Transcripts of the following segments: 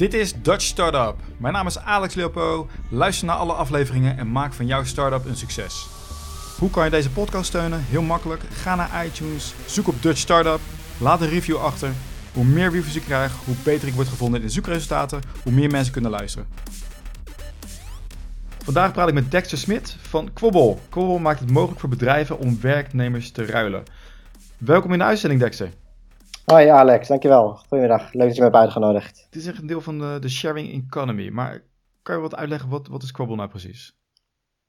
Dit is Dutch Startup. Mijn naam is Alex Leopo. Luister naar alle afleveringen en maak van jouw startup een succes. Hoe kan je deze podcast steunen? Heel makkelijk. Ga naar iTunes, zoek op Dutch Startup, laat een review achter. Hoe meer reviews ik krijg, hoe beter ik word gevonden in de zoekresultaten, hoe meer mensen kunnen luisteren. Vandaag praat ik met Dexter Smit van Quobbel. Quobbel maakt het mogelijk voor bedrijven om werknemers te ruilen. Welkom in de uitzending, Dexter. Hoi Alex, dankjewel. Goedemiddag, leuk dat je me hebt uitgenodigd. Het is echt een deel van de, de sharing economy, maar kan je wat uitleggen, wat, wat is Quobbel nou precies?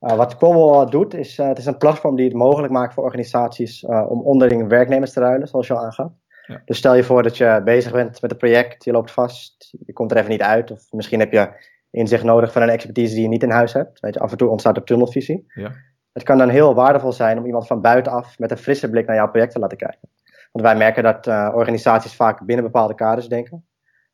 Uh, wat Quobbel doet, is uh, het is een platform die het mogelijk maakt voor organisaties uh, om onderling werknemers te ruilen, zoals je al aangaf. Ja. Dus stel je voor dat je bezig bent met een project, je loopt vast, je komt er even niet uit, of misschien heb je inzicht nodig van een expertise die je niet in huis hebt. Weet je, af en toe ontstaat er tunnelvisie. Ja. Het kan dan heel waardevol zijn om iemand van buitenaf met een frisse blik naar jouw project te laten kijken. Want wij merken dat uh, organisaties vaak binnen bepaalde kaders denken.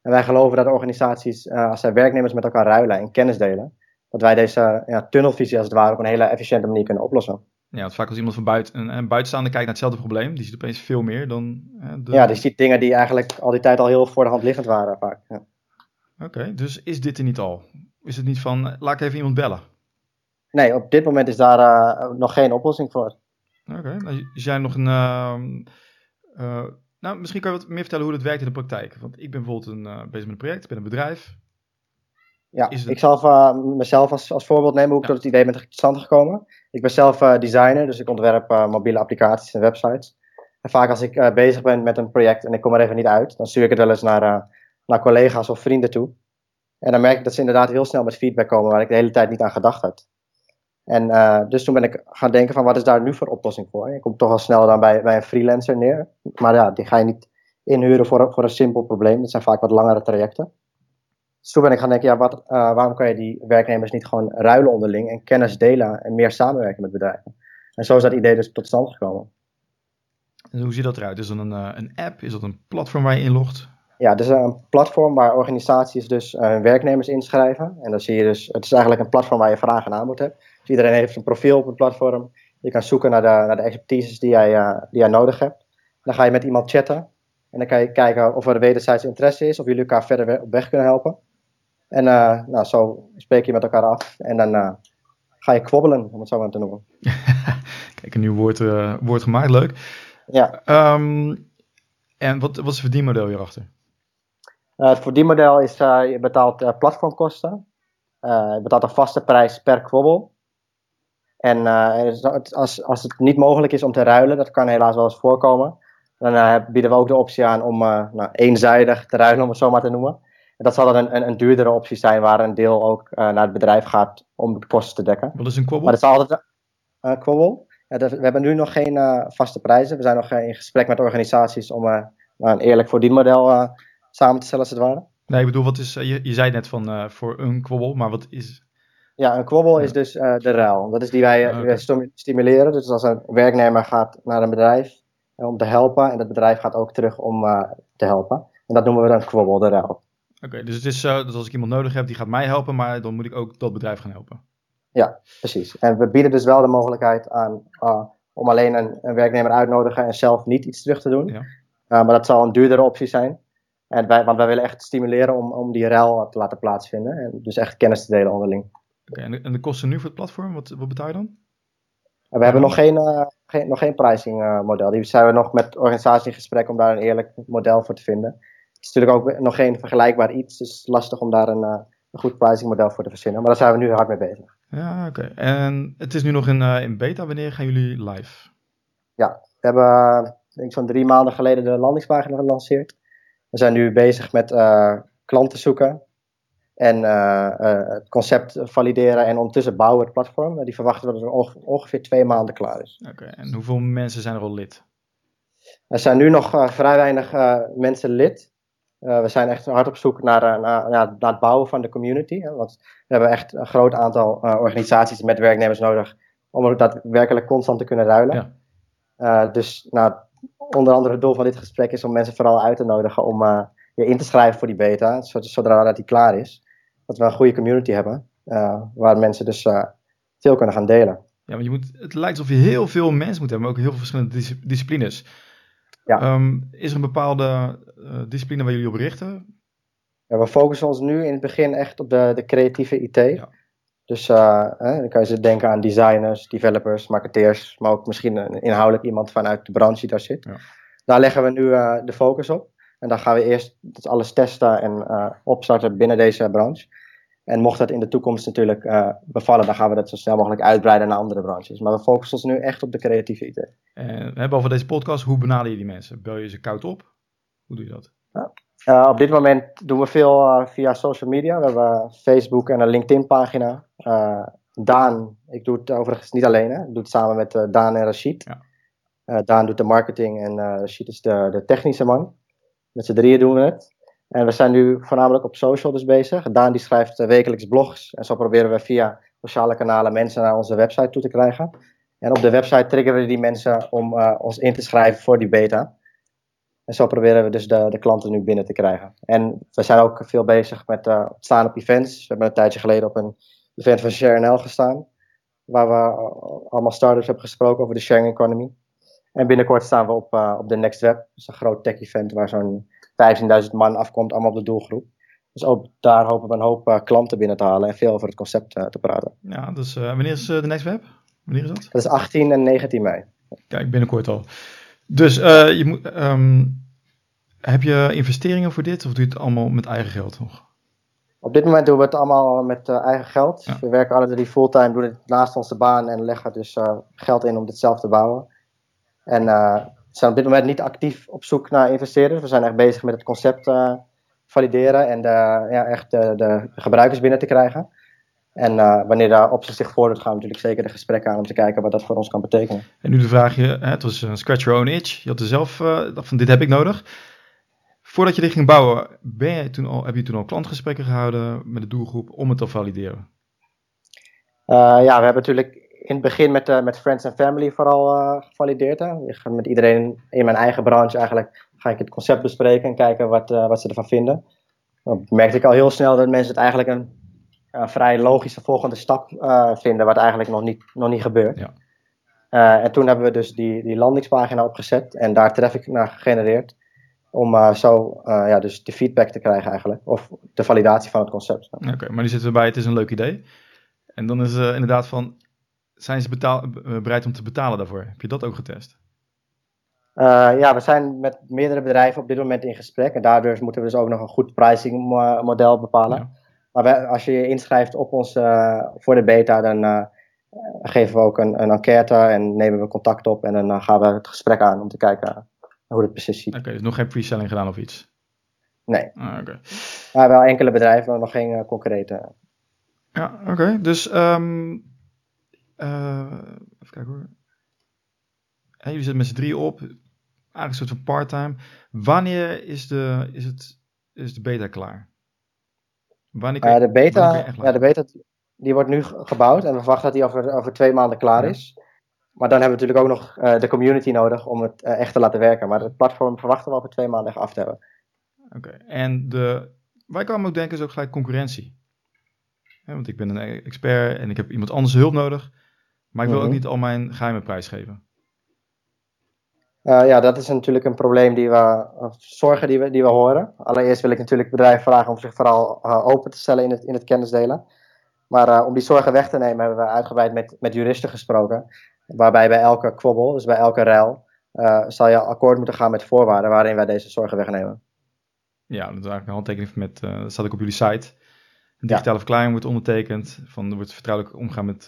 En wij geloven dat organisaties, uh, als zij werknemers met elkaar ruilen en kennis delen, dat wij deze ja, tunnelvisie als het ware op een hele efficiënte manier kunnen oplossen. Ja, want vaak als iemand van buiten, een, een buitenstaander kijkt naar hetzelfde probleem, die ziet opeens veel meer dan... De... Ja, die ziet dingen die eigenlijk al die tijd al heel voor de hand liggend waren vaak. Ja. Oké, okay, dus is dit er niet al? Is het niet van, laat ik even iemand bellen? Nee, op dit moment is daar uh, nog geen oplossing voor. Oké, okay. nou, is jij nog een... Uh, nou, misschien kan je wat meer vertellen hoe het werkt in de praktijk. Want ik ben bijvoorbeeld een, uh, bezig met een project, ik ben een bedrijf. Ja, het... ik zal uh, mezelf als, als voorbeeld nemen hoe ik ja. tot het idee ben tot stand gekomen. Ik ben zelf designer, dus ik ontwerp mobiele applicaties en websites. En vaak als ik bezig ben met een project en ik kom er even niet uit, dan stuur ik het wel eens naar, naar collega's of vrienden toe. En dan merk ik dat ze inderdaad heel snel met feedback komen waar ik de hele tijd niet aan gedacht had. En uh, dus toen ben ik gaan denken van wat is daar nu voor oplossing voor? Je komt toch al snel dan bij, bij een freelancer neer. Maar ja, die ga je niet inhuren voor, voor een simpel probleem. Dat zijn vaak wat langere trajecten. Dus toen ben ik gaan denken, ja, wat, uh, waarom kan je die werknemers niet gewoon ruilen onderling en kennis delen en meer samenwerken met bedrijven? En zo is dat idee dus tot stand gekomen. En hoe ziet dat eruit? Is dat een, uh, een app? Is dat een platform waar je inlogt? Ja, het is een platform waar organisaties dus hun werknemers inschrijven. En dan zie je dus, het is eigenlijk een platform waar je vraag en aanbod hebt. Dus iedereen heeft een profiel op het platform. Je kan zoeken naar de, naar de expertises die jij, uh, die jij nodig hebt. Dan ga je met iemand chatten. En dan kan je kijken of er wederzijds interesse is, of jullie elkaar verder op weg kunnen helpen. En uh, nou, zo spreek je met elkaar af. En dan uh, ga je kwobbelen, om het zo maar te noemen. Kijk, een nieuw woord, woord gemaakt, leuk. Ja. Um, en wat, wat is het verdienmodel hierachter? het verdienmodel is, je betaalt platformkosten. je betaalt een vaste prijs per kwobbel. En uh, als, als het niet mogelijk is om te ruilen, dat kan helaas wel eens voorkomen, dan uh, bieden we ook de optie aan om uh, nou, eenzijdig te ruilen, om het zo maar te noemen. En dat zal dan een, een, een duurdere optie zijn, waar een deel ook naar het bedrijf gaat om de kosten te dekken. Wat is een kwobbel? Maar dat is altijd een kwobbel. Ja, we hebben nu nog geen vaste prijzen. We zijn nog in gesprek met organisaties om nou, een eerlijk verdienmodel samen te stellen, als het ware. Nee, ik bedoel, wat is, je, je zei net van voor een kwobbel, maar wat is, ja, een kwobbel is dus uh, de ruil. Dat is die wij, uh, okay. stimuleren. Dus als een werknemer gaat naar een bedrijf uh, om te helpen en dat bedrijf gaat ook terug om te helpen. En dat noemen we dan kwobbel, de ruil. Oké, okay, dus het is zo dat als ik iemand nodig heb die gaat mij helpen, maar dan moet ik ook dat bedrijf gaan helpen. Ja, precies. En we bieden dus wel de mogelijkheid aan om alleen een, een, werknemer uitnodigen en zelf niet iets terug te doen. Ja. maar dat zal een duurdere optie zijn. En wij, want wij willen echt stimuleren om, om die ruil te laten plaatsvinden. En dus echt kennis te delen onderling. Okay, en, de, en, de, kosten nu voor het platform, wat, wat betaal je dan? We hebben nog geen, uh, geen, nog geen pricing model. Die zijn we nog met organisaties in gesprek om daar een eerlijk model voor te vinden. Het is natuurlijk ook nog geen vergelijkbaar iets, dus lastig om daar een, uh, een goed pricing model voor te verzinnen. Maar daar zijn we nu hard mee bezig. Ja, oké. Okay. En het is nu nog in, in beta. Wanneer gaan jullie live? Ja, we hebben denk ik zo'n drie maanden geleden de landingspagina gelanceerd. We zijn nu bezig met klanten zoeken en uh, uh, het concept valideren en ondertussen bouwen het platform. Die verwachten we dat er ongeveer twee maanden klaar is. Oké, okay. en hoeveel mensen zijn er al lid? Er zijn nu nog vrij weinig mensen lid. we zijn echt hard op zoek naar, naar, naar, het bouwen van de community. Hè, want we hebben echt een groot aantal organisaties met werknemers nodig om daadwerkelijk constant te kunnen ruilen. Ja. dus nou, onder andere het doel van dit gesprek is om mensen vooral uit te nodigen om je in te schrijven voor die beta, zodra dat die klaar is dat we een goede community hebben. Uh, waar mensen dus uh, veel kunnen gaan delen. Ja, maar je moet, het lijkt alsof je heel veel mensen moet hebben, maar ook heel veel verschillende dis disciplines. Ja. Um, is er een bepaalde uh, discipline waar jullie op richten? Ja, we focussen ons nu in het begin echt op de, de creatieve IT. Ja. Dus uh, dan kan je ze denken aan designers, developers, marketeers, maar ook misschien een, inhoudelijk iemand vanuit de branche die daar zit. Ja. Daar leggen we nu uh, de focus op. En dan gaan we eerst alles testen en uh, opstarten binnen deze branche. En mocht dat in de toekomst natuurlijk bevallen, dan gaan we dat zo snel mogelijk uitbreiden naar andere branches. Maar we focussen ons nu echt op de creatieve IT. En we hebben over deze podcast, hoe benader je die mensen? Bel je ze koud op? Hoe doe je dat? Uh, op dit moment doen we veel uh, via social media. We hebben Facebook en een LinkedIn-pagina. Uh, Daan, ik doe het overigens niet alleen, hè. ik doe het samen met Daan en Rashid. Ja. Daan doet de marketing en Rashid is de, de technische man. Met z'n drieën doen we het. En we zijn nu voornamelijk op social dus bezig. Daan die schrijft wekelijks blogs. En zo proberen we via sociale kanalen mensen naar onze website toe te krijgen. En op de website triggeren die mensen om ons in te schrijven voor die beta. En zo proberen we dus de, de klanten nu binnen te krijgen. En we zijn ook veel bezig met uh, staan op events. We hebben een tijdje geleden op een event van ShareNL gestaan. Waar we eh, allemaal starters hebben gesproken over de sharing economy. En binnenkort staan we op, uh, op de Next Web. Dat is een groot tech event waar zo'n 15.000 man afkomt, allemaal op de doelgroep. Dus ook daar hopen we een hoop klanten binnen te halen en veel over het concept te praten. Ja, dus wanneer is de Next Web? Wanneer is dat? Dat is 18 en 19 mei. Kijk, binnenkort al. Dus je moet, um, heb je investeringen voor dit of doe je het allemaal met eigen geld nog? Op dit moment doen we het allemaal met uh, eigen geld. We werken alle drie fulltime, doen het naast onze baan en leggen dus uh, geld in om dit zelf te bouwen. En we zijn op dit moment niet actief op zoek naar investeerders. We zijn echt bezig met het concept valideren en de, ja, echt de, de gebruikers binnen te krijgen. En uh, wanneer daar optie zich voordoet, gaan we natuurlijk zeker de gesprekken aan om te kijken wat dat voor ons kan betekenen. En nu de vraag, je, het was een scratch your own itch. Je had er zelf uh, van dit heb ik nodig. Voordat je dit ging bouwen, ben je toen al, heb je toen al klantgesprekken gehouden met de doelgroep om het te valideren? Uh, ja, we hebben natuurlijk in het begin met, met friends en family vooral gevalideerd. Hè. Met iedereen in mijn eigen branche eigenlijk ga ik het concept bespreken en kijken wat, wat ze ervan vinden. Dan merkte ik al heel snel dat mensen het eigenlijk een een vrij logische volgende stap vinden, wat eigenlijk nog niet, nog niet gebeurt. Ja. En toen hebben we dus die, die landingspagina opgezet en daar traffic naar gegenereerd. Om zo ja, dus de feedback te krijgen eigenlijk. Of de validatie van het concept. Oké, maar die zitten erbij, het is een leuk idee. En dan is inderdaad van, zijn ze betaal, bereid om te betalen daarvoor? Heb je dat ook getest? ja, we zijn met meerdere bedrijven op dit moment in gesprek. En daardoor moeten we dus ook nog een goed pricing model bepalen. Ja. Maar als je je inschrijft op ons uh, voor de beta, dan uh, geven we ook een, een, enquête en nemen we contact op. En dan gaan we het gesprek aan om te kijken hoe het precies ziet. Oké, okay, dus nog geen pre-selling gedaan of iets? Nee. Ah, oké. Maar wel enkele bedrijven, maar nog geen concrete. Ja, oké. Dus, um, even kijken hoor. Hey, jullie zitten met z'n drie op. Eigenlijk een soort van part-time. Wanneer is de, is, het, is de beta klaar? Wanneer uh, de beta, ja, de beta die wordt nu gebouwd en we verwachten dat die over, over twee maanden klaar is. Maar dan hebben we natuurlijk ook nog uh, de community nodig om het uh, echt te laten werken. Maar het platform verwachten we over twee maanden af te hebben. Oké, en de, wij kwamen ook denken is ook gelijk concurrentie. want ik ben een expert en ik heb iemand anders hulp nodig. Maar ik wil ook mhm. niet al mijn geheimen prijsgeven. Uh, ja, dat is natuurlijk een probleem die we, zorgen die we, die we horen. Allereerst wil ik natuurlijk bedrijven vragen om zich vooral uh, open te stellen in het, in het kennisdelen. Maar uh, om die zorgen weg te nemen hebben we uitgebreid met, met juristen gesproken. Waarbij bij elke kwobbel, dus bij elke ruil, zal je akkoord moeten gaan met voorwaarden waarin wij deze zorgen wegnemen. Ja, dat is eigenlijk een handtekening met, dat staat ook op jullie site. Een digitale ja. verklaring wordt ondertekend, van er wordt vertrouwelijk omgaan met,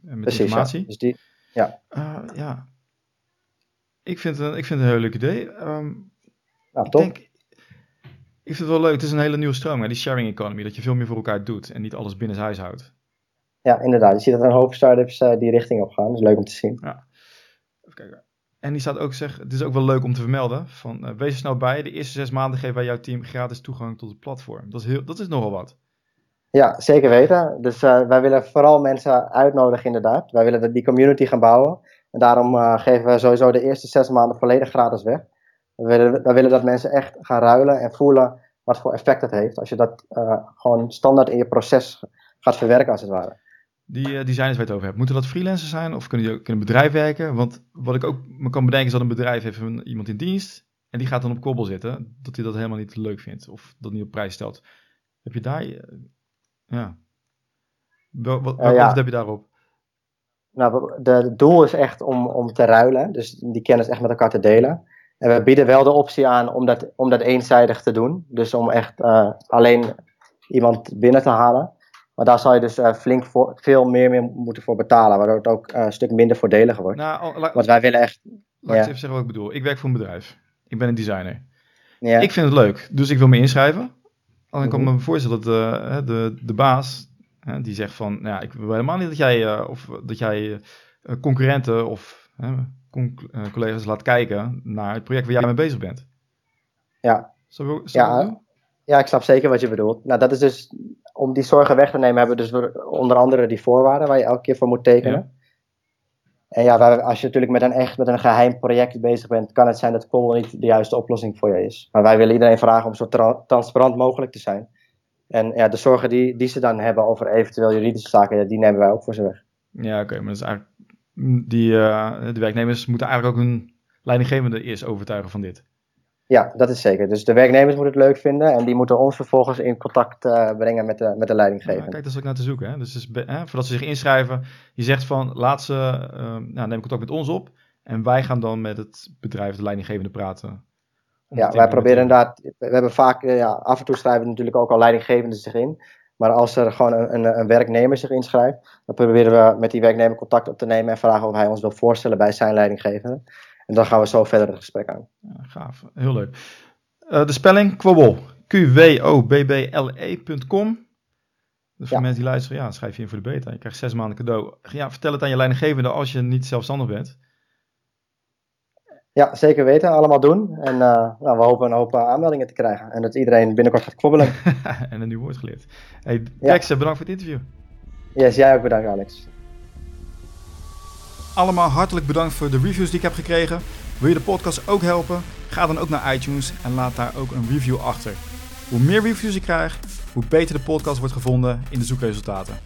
met Precies, informatie. Ja. Dus die, ja. ja, ik vind het, ik vind het een heel leuk idee. Um, nou, top. Ik, denk, ik vind het wel leuk. Het is een hele nieuwe stroom, hè, die sharing economy. Dat je veel meer voor elkaar doet en niet alles binnen huis houdt. Ja, inderdaad. Je ziet dat er een hoop startups uh, die richting op gaan. Dat is leuk om te zien. Ja. Even kijken. En die staat ook zeggen, het is ook wel leuk om te vermelden, van uh, wees er snel bij. De eerste zes maanden geven wij jouw team gratis toegang tot het platform. Dat is, heel, dat is nogal wat. Ja, zeker weten. Dus uh, wij willen vooral mensen uitnodigen inderdaad. Wij willen die community gaan bouwen. En daarom uh, geven we sowieso de eerste zes maanden volledig gratis weg. We willen, willen dat mensen echt gaan ruilen en voelen wat voor effect het heeft. Als je dat uh, gewoon standaard in je proces gaat verwerken, als het ware. Die designers waar je het over hebt, moeten dat freelancers zijn of kunnen, die, kunnen bedrijf werken? Want wat ik ook me kan bedenken is dat een bedrijf heeft iemand in dienst. En die gaat dan op kobbel zitten, dat hij dat helemaal niet leuk vindt of dat niet op prijs stelt. Heb je daar, ja, wat, wat, wat heb je daarop? Nou, het doel is echt om, om te ruilen, dus die kennis echt met elkaar te delen. En we bieden wel de optie aan om dat, om dat eenzijdig te doen. Dus om echt uh, alleen iemand binnen te halen. Maar daar zal je dus uh, flink voor, veel meer, meer moeten voor betalen, waardoor het ook uh, een stuk minder voordelig wordt. Nou, oh, Want wij willen echt. Laat ik even zeggen wat ik bedoel. Ik werk voor een bedrijf. Ik ben een designer. Ja. Ik vind het leuk, dus ik wil me inschrijven. Alleen kan mm -hmm. me voorstellen dat de, de, de baas, die zegt van, nou ja, ik wil helemaal niet dat jij, of dat jij concurrenten of collega's laat kijken naar het project waar jij mee bezig bent. Ja. Zo, zo ja, ja, ik snap zeker wat je bedoelt. Nou, dat is dus, om die zorgen weg te nemen, hebben we dus onder andere die voorwaarden waar je elke keer voor moet tekenen. En ja, als je natuurlijk met een echt met een geheim project bezig bent, kan het zijn dat Kool niet de juiste oplossing voor je is. Maar wij willen iedereen vragen om zo transparant mogelijk te zijn. En ja, de zorgen die, die ze dan hebben over eventueel juridische zaken, die nemen wij ook voor ze weg. Ja, oké, maar dat is eigenlijk, die, uh, de werknemers moeten eigenlijk ook hun leidinggevende eerst overtuigen van dit. Ja, dat is zeker. Dus de werknemers moeten het leuk vinden en die moeten ons vervolgens in contact uh, brengen met de, met de leidinggever. kijk, dat is ook naar te zoeken. Hè? Dus, hè, voordat ze zich inschrijven, je zegt van laat ze, uh, nou, neem contact met ons op en wij gaan dan met het bedrijf, de leidinggevende praten. Ja, wij proberen inderdaad, we hebben vaak, uh, ja, af en toe schrijven natuurlijk ook al leidinggevenden zich in. Maar als er gewoon een, een, een, werknemer zich inschrijft, dan proberen we met die werknemer contact op te nemen en vragen of hij ons wil voorstellen bij zijn leidinggevende. En dan gaan we zo verder het gesprek aan. Ja, gaaf, heel leuk. Uh, de spelling Quobbel. Q-W-O-B-B-L-E.com. Dus voor mensen die luisteren, ja, schrijf je in voor de beta. Je krijgt zes maanden cadeau. Ja, vertel het aan je leidinggevende als je niet zelfstandig bent. Ja, zeker weten. Allemaal doen. En uh, nou, we hopen een hoop eh, aanmeldingen te krijgen. En dat iedereen binnenkort gaat kwobbelen. en een nieuw woord geleerd. Hey, Dex, ja. bedankt voor het interview. Yes, jij ook bedankt, Alex allemaal hartelijk bedankt voor de reviews die ik heb gekregen. Wil je de podcast ook helpen? Ga dan ook naar iTunes en laat daar ook een review achter. Hoe meer reviews ik krijg, hoe beter de podcast wordt gevonden in de zoekresultaten.